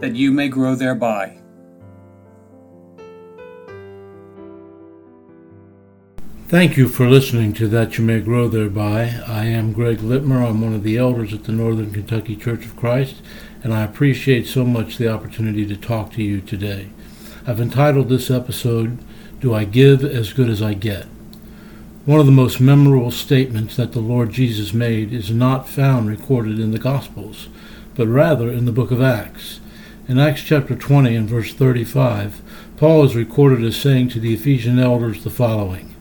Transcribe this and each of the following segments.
that you may grow thereby. Thank you for listening to That You May Grow Thereby. I am Greg Litmer. I'm one of the elders at the Northern Kentucky Church of Christ, and I appreciate so much the opportunity to talk to you today. I've entitled this episode, Do I Give as Good as I Get? One of the most memorable statements that the Lord Jesus made is not found recorded in the Gospels, but rather in the book of Acts. In Acts chapter 20 and verse 35, Paul is recorded as saying to the Ephesian elders the following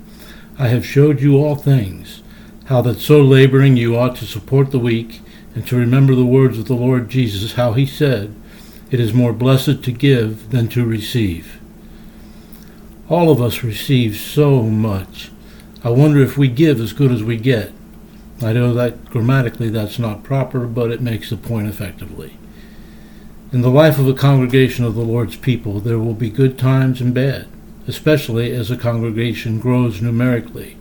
I have showed you all things, how that so laboring you ought to support the weak, and to remember the words of the Lord Jesus, how he said, It is more blessed to give than to receive. All of us receive so much. I wonder if we give as good as we get. I know that grammatically that's not proper, but it makes the point effectively. In the life of a congregation of the Lord's people, there will be good times and bad, especially as a congregation grows numerically.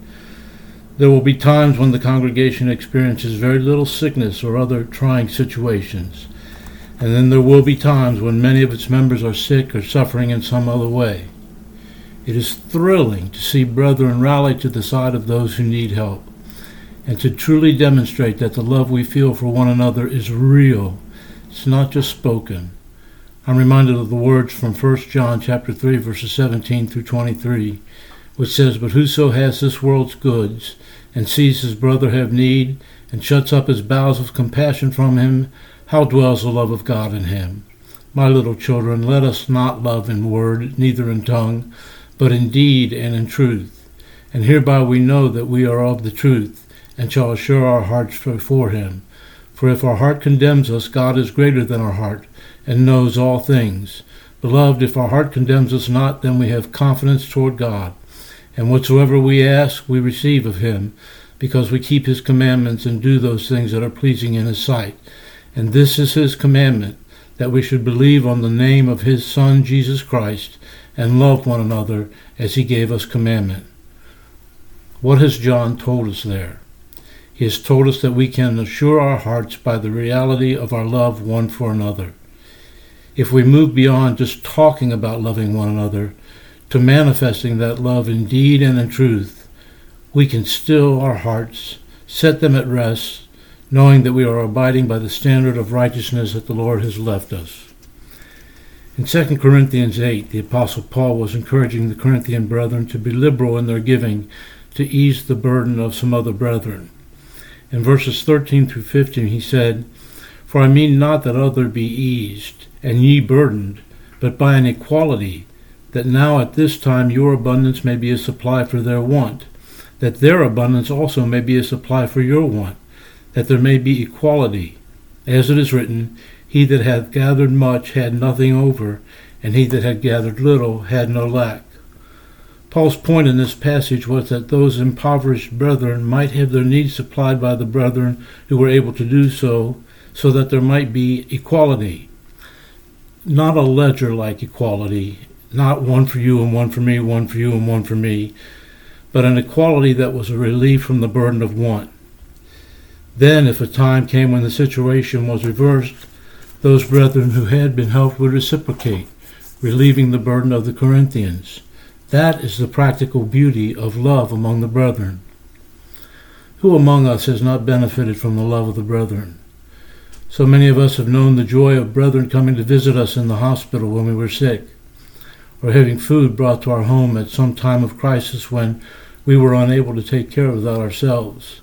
There will be times when the congregation experiences very little sickness or other trying situations, and then there will be times when many of its members are sick or suffering in some other way. It is thrilling to see brethren rally to the side of those who need help, and to truly demonstrate that the love we feel for one another is real it's not just spoken. I'm reminded of the words from 1 John chapter 3 verses 17 through 23, which says, "But whoso has this world's goods and sees his brother have need and shuts up his bowels of compassion from him, how dwells the love of God in him?" My little children, let us not love in word, neither in tongue, but in deed and in truth. And hereby we know that we are of the truth, and shall assure our hearts before him. For if our heart condemns us, God is greater than our heart, and knows all things. Beloved, if our heart condemns us not, then we have confidence toward God. And whatsoever we ask, we receive of him, because we keep his commandments and do those things that are pleasing in his sight. And this is his commandment, that we should believe on the name of his Son, Jesus Christ, and love one another as he gave us commandment. What has John told us there? He has told us that we can assure our hearts by the reality of our love one for another. If we move beyond just talking about loving one another to manifesting that love in deed and in truth, we can still our hearts, set them at rest, knowing that we are abiding by the standard of righteousness that the Lord has left us. In 2 Corinthians 8, the Apostle Paul was encouraging the Corinthian brethren to be liberal in their giving to ease the burden of some other brethren. In verses 13 through 15, he said, For I mean not that other be eased, and ye burdened, but by an equality, that now at this time your abundance may be a supply for their want, that their abundance also may be a supply for your want, that there may be equality. As it is written, He that hath gathered much had nothing over, and he that had gathered little had no lack. Paul's point in this passage was that those impoverished brethren might have their needs supplied by the brethren who were able to do so, so that there might be equality. Not a ledger like equality, not one for you and one for me, one for you and one for me, but an equality that was a relief from the burden of want. Then, if a time came when the situation was reversed, those brethren who had been helped would reciprocate, relieving the burden of the Corinthians. That is the practical beauty of love among the brethren. Who among us has not benefited from the love of the brethren? So many of us have known the joy of brethren coming to visit us in the hospital when we were sick, or having food brought to our home at some time of crisis when we were unable to take care of that ourselves.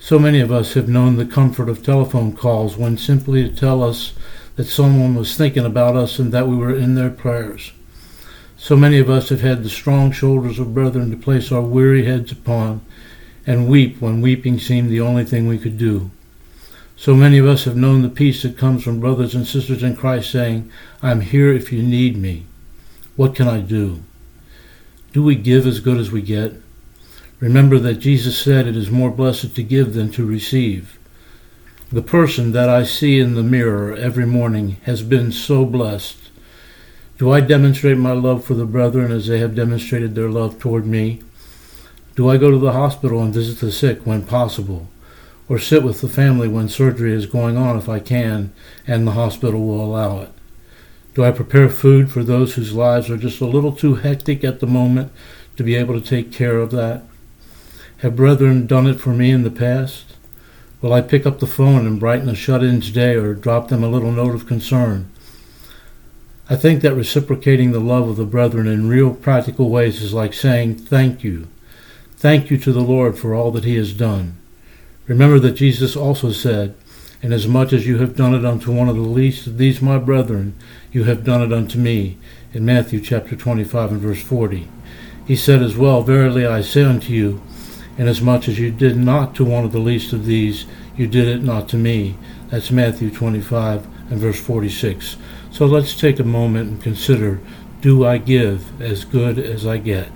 So many of us have known the comfort of telephone calls when simply to tell us that someone was thinking about us and that we were in their prayers. So many of us have had the strong shoulders of brethren to place our weary heads upon, and weep when weeping seemed the only thing we could do. So many of us have known the peace that comes from brothers and sisters in Christ saying, I'm here if you need me. What can I do? Do we give as good as we get? Remember that Jesus said it is more blessed to give than to receive. The person that I see in the mirror every morning has been so blessed. Do I demonstrate my love for the brethren as they have demonstrated their love toward me? Do I go to the hospital and visit the sick when possible? Or sit with the family when surgery is going on if I can and the hospital will allow it? Do I prepare food for those whose lives are just a little too hectic at the moment to be able to take care of that? Have brethren done it for me in the past? Will I pick up the phone and brighten a shut in's day or drop them a little note of concern? I think that reciprocating the love of the brethren in real practical ways is like saying thank you. Thank you to the Lord for all that he has done. Remember that Jesus also said, Inasmuch as you have done it unto one of the least of these my brethren, you have done it unto me, in Matthew chapter 25 and verse 40. He said as well, Verily I say unto you, Inasmuch as you did not to one of the least of these, you did it not to me. That's Matthew 25 and verse 46. So let's take a moment and consider do I give as good as I get?